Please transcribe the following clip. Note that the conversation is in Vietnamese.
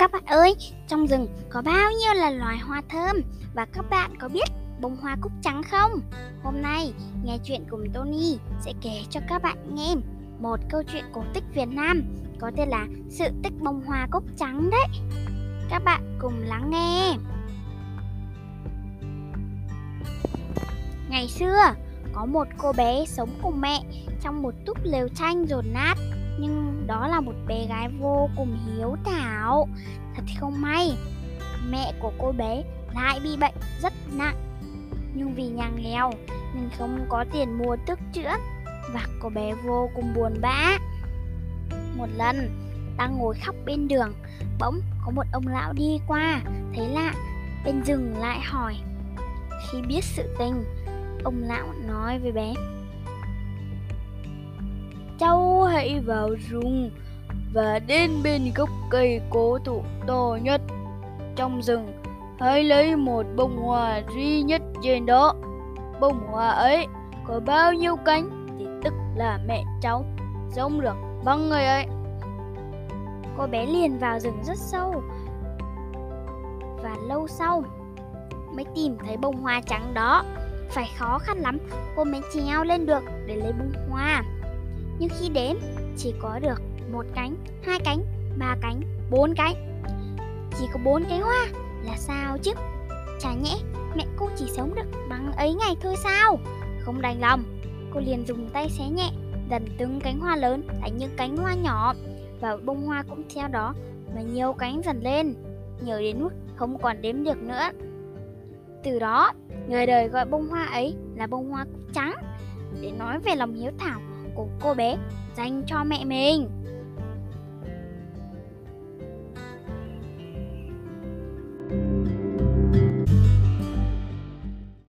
Các bạn ơi, trong rừng có bao nhiêu là loài hoa thơm và các bạn có biết bông hoa cúc trắng không? Hôm nay, nghe chuyện cùng Tony sẽ kể cho các bạn nghe một câu chuyện cổ tích Việt Nam có tên là Sự tích bông hoa cúc trắng đấy. Các bạn cùng lắng nghe. Ngày xưa, có một cô bé sống cùng mẹ trong một túp lều tranh rột nát nhưng đó là một bé gái vô cùng hiếu thảo. Thật không may, mẹ của cô bé lại bị bệnh rất nặng. Nhưng vì nhà nghèo nên không có tiền mua thuốc chữa và cô bé vô cùng buồn bã. Một lần, đang ngồi khóc bên đường, bỗng có một ông lão đi qua, thấy lạ, bên rừng lại hỏi, khi biết sự tình? Ông lão nói với bé chạy vào rừng và đến bên gốc cây cố thụ to nhất trong rừng, hãy lấy một bông hoa duy nhất trên đó. Bông hoa ấy có bao nhiêu cánh thì tức là mẹ cháu giống được bằng người ấy. Cô bé liền vào rừng rất sâu và lâu sau mới tìm thấy bông hoa trắng đó. Phải khó khăn lắm, cô mới trèo lên được để lấy bông hoa nhưng khi đến chỉ có được một cánh, hai cánh, ba cánh, bốn cánh. Chỉ có bốn cánh hoa là sao chứ? Chả nhẽ mẹ cô chỉ sống được bằng ấy ngày thôi sao? Không đành lòng, cô liền dùng tay xé nhẹ dần từng cánh hoa lớn thành những cánh hoa nhỏ và bông hoa cũng theo đó mà nhiều cánh dần lên, nhiều đến mức không còn đếm được nữa. Từ đó, người đời gọi bông hoa ấy là bông hoa cúc trắng để nói về lòng hiếu thảo của cô bé dành cho mẹ mình.